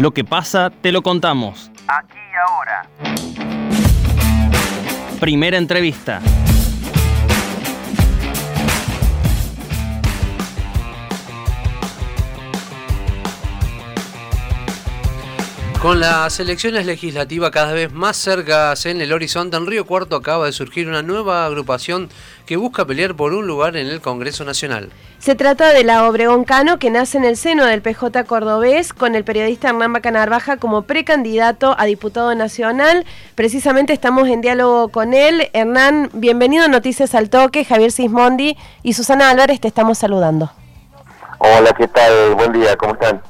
Lo que pasa, te lo contamos. Aquí y ahora. Primera entrevista. Con las elecciones legislativas cada vez más cercas en el horizonte, en Río Cuarto acaba de surgir una nueva agrupación que busca pelear por un lugar en el Congreso Nacional. Se trata de la Obregón Cano, que nace en el seno del PJ cordobés, con el periodista Hernán Bacanarbaja como precandidato a diputado nacional. Precisamente estamos en diálogo con él. Hernán, bienvenido a Noticias al Toque. Javier Sismondi y Susana Álvarez te estamos saludando. Hola, ¿qué tal? Buen día, ¿cómo están?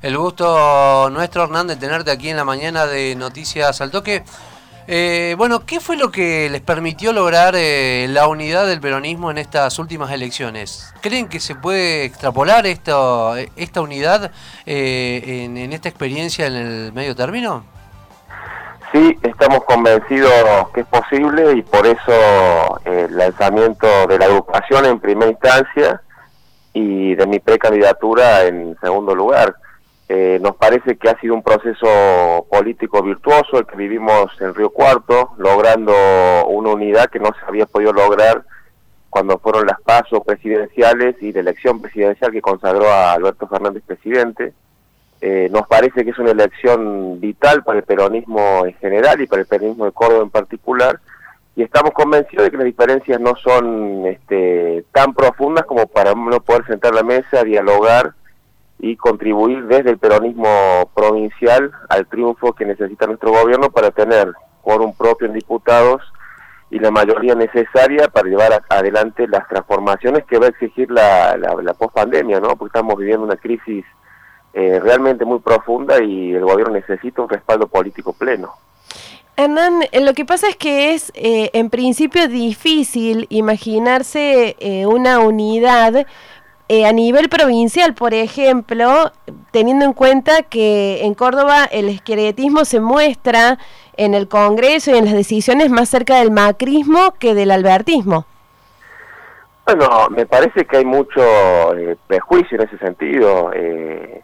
El gusto nuestro, Hernán, de tenerte aquí en la mañana de Noticias al Toque. Eh, bueno, ¿qué fue lo que les permitió lograr eh, la unidad del peronismo en estas últimas elecciones? ¿Creen que se puede extrapolar esto, esta unidad eh, en, en, esta experiencia en el medio término? Sí, estamos convencidos que es posible y por eso el lanzamiento de la agrupación en primera instancia y de mi precandidatura en segundo lugar. Eh, nos parece que ha sido un proceso político virtuoso el que vivimos en Río Cuarto, logrando una unidad que no se había podido lograr cuando fueron las pasos presidenciales y la elección presidencial que consagró a Alberto Fernández presidente. Eh, nos parece que es una elección vital para el peronismo en general y para el peronismo de Córdoba en particular, y estamos convencidos de que las diferencias no son este, tan profundas como para no poder sentar la mesa, dialogar y contribuir desde el peronismo provincial al triunfo que necesita nuestro gobierno para tener un propio en diputados y la mayoría necesaria para llevar adelante las transformaciones que va a exigir la, la, la pospandemia, ¿no? Porque estamos viviendo una crisis eh, realmente muy profunda y el gobierno necesita un respaldo político pleno. Hernán, eh, lo que pasa es que es eh, en principio difícil imaginarse eh, una unidad eh, a nivel provincial, por ejemplo, teniendo en cuenta que en Córdoba el esqueletismo se muestra en el Congreso y en las decisiones más cerca del macrismo que del albertismo. Bueno, me parece que hay mucho eh, prejuicio en ese sentido. Eh,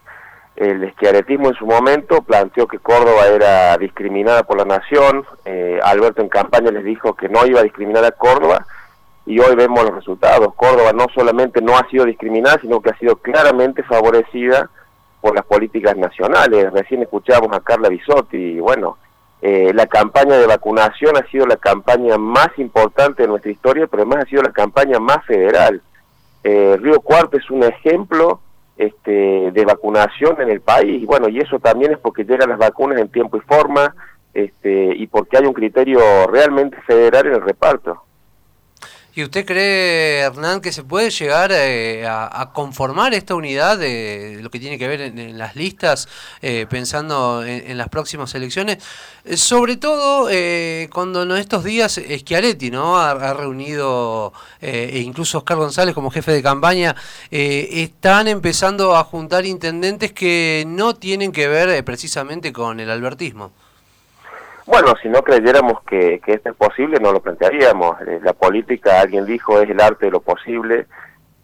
el esquiaretismo en su momento planteó que Córdoba era discriminada por la nación. Eh, Alberto en campaña les dijo que no iba a discriminar a Córdoba y hoy vemos los resultados. Córdoba no solamente no ha sido discriminada, sino que ha sido claramente favorecida por las políticas nacionales. Recién escuchábamos a Carla Bisotti y bueno, eh, la campaña de vacunación ha sido la campaña más importante de nuestra historia, pero además ha sido la campaña más federal. Eh, Río Cuarto es un ejemplo este, de vacunación en el país, y bueno, y eso también es porque llegan las vacunas en tiempo y forma, este, y porque hay un criterio realmente federal en el reparto. ¿Y usted cree, Hernán, que se puede llegar eh, a, conformar esta unidad de lo que tiene que ver en, las listas, eh, pensando en, en, las próximas elecciones? Eh, sobre todo eh, cuando en estos días Schiaretti ¿no? ha, ha reunido, e incluso Oscar González como jefe de campaña, están empezando a juntar intendentes que no tienen que ver precisamente con el albertismo. Bueno, si no creyéramos que, que, esto es posible, no lo plantearíamos. Eh, la política, alguien dijo, es el arte de lo posible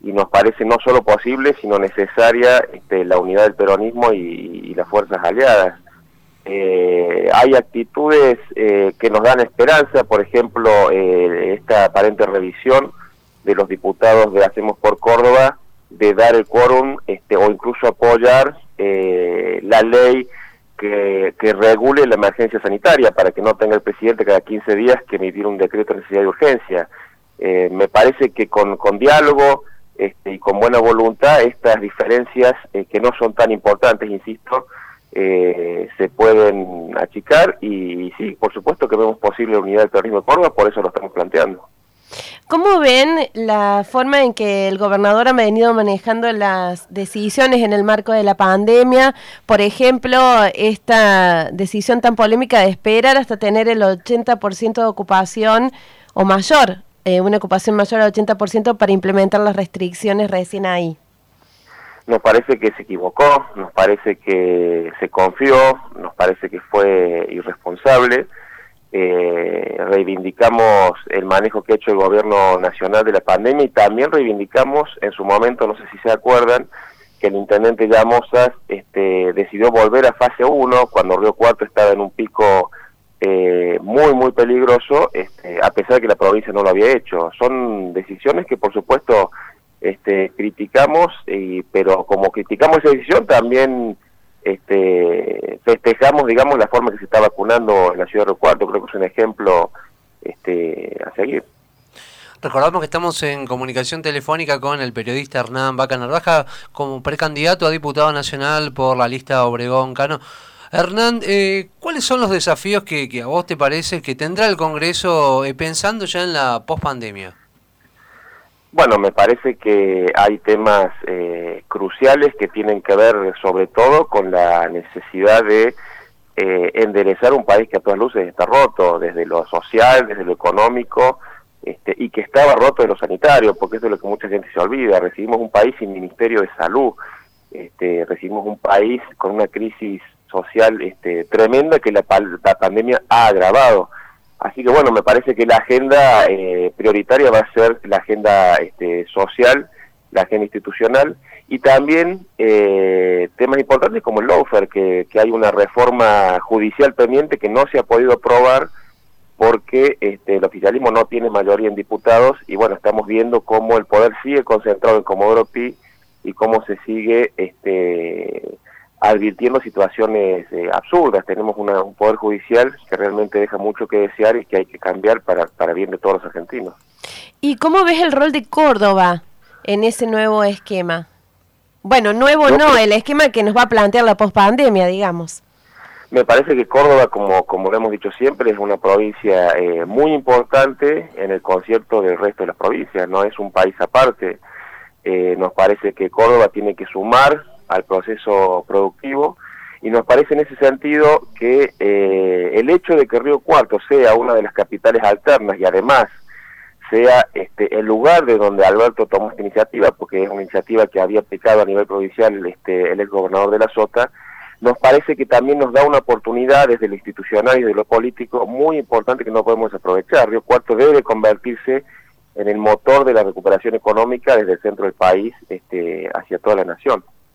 y nos parece no solo posible, sino necesaria este, la unidad del peronismo y, y las fuerzas aliadas. Eh, hay actitudes eh, que nos dan esperanza, por ejemplo, eh, esta aparente revisión de los diputados de Hacemos por Córdoba de dar el quórum este, o incluso apoyar eh, la ley que, que, regule la emergencia sanitaria para que no tenga el presidente cada 15 días que emitir un decreto de necesidad de urgencia. Eh, me parece que con, con diálogo este, y con buena voluntad estas diferencias eh, que no son tan importantes, insisto, eh, se pueden achicar y, y, sí, por supuesto que vemos posible la unidad del terrorismo de Córdoba, por eso lo estamos planteando. ¿Cómo ven la forma en que el gobernador ha venido manejando las decisiones en el marco de la pandemia? Por ejemplo, esta decisión tan polémica de esperar hasta tener el 80% de ocupación o mayor, eh, una ocupación mayor al 80% para implementar las restricciones recién ahí. Nos parece que se equivocó, nos parece que se confió, nos parece que fue irresponsable eh, reivindicamos el manejo que ha hecho el gobierno nacional de la pandemia y también reivindicamos en su momento, no sé si se acuerdan, que el intendente Llamosas este, decidió volver a fase 1 cuando Río Cuarto estaba en un pico eh, muy, muy peligroso, este, a pesar de que la provincia no lo había hecho. Son decisiones que, por supuesto, este, criticamos, y, pero como criticamos esa decisión, también este, festejamos, digamos, la forma que se está vacunando en la ciudad de Cuarto. Creo que es un ejemplo este, a seguir. Recordamos que estamos en comunicación telefónica con el periodista Hernán Vaca Narvaja como precandidato a diputado nacional por la lista Obregón Cano. Hernán, eh, ¿cuáles son los desafíos que, a vos te parece que tendrá el Congreso eh, pensando ya en la pospandemia? Bueno, me parece que hay temas eh, cruciales que tienen que ver sobre todo con la necesidad de enderezar un país que a todas luces está roto, desde lo social, desde lo económico, este, y que estaba roto de lo sanitario, porque eso es lo que mucha gente se olvida. Recibimos un país sin Ministerio de Salud, este, recibimos un país con una crisis social este, tremenda que la, pandemia ha agravado. Así que bueno, me parece que la agenda eh, prioritaria va a ser la agenda este, social, la agenda institucional y también eh, temas importantes como el lawfare, que, que hay una reforma judicial pendiente que no se ha podido aprobar porque este, el oficialismo no tiene mayoría en diputados y bueno, estamos viendo cómo el poder sigue concentrado en Comodoro Pi y cómo se sigue este, advirtiendo situaciones eh, absurdas. Tenemos un poder judicial que realmente deja mucho que desear y que hay que cambiar para, para bien de todos los argentinos. ¿Y cómo ves el rol de Córdoba en ese nuevo esquema? Bueno, nuevo no, el esquema que nos va a plantear la pospandemia, digamos. Me parece que Córdoba, como, como lo hemos dicho siempre, es una provincia eh, muy importante en el concierto del resto de las provincias, no es un país aparte. Eh, nos parece que Córdoba tiene que sumar al proceso productivo y nos parece en ese sentido que eh, el hecho de que Río Cuarto sea una de las capitales alternas y además sea este, el lugar de donde Alberto tomó esta iniciativa, porque es una iniciativa que había aplicado a nivel provincial este, el ex gobernador de la Sota, nos parece que también nos da una oportunidad desde lo institucional y de lo político muy importante que no podemos aprovechar. Río Cuarto debe convertirse en el motor de la recuperación económica desde el centro del país este, hacia toda la nación.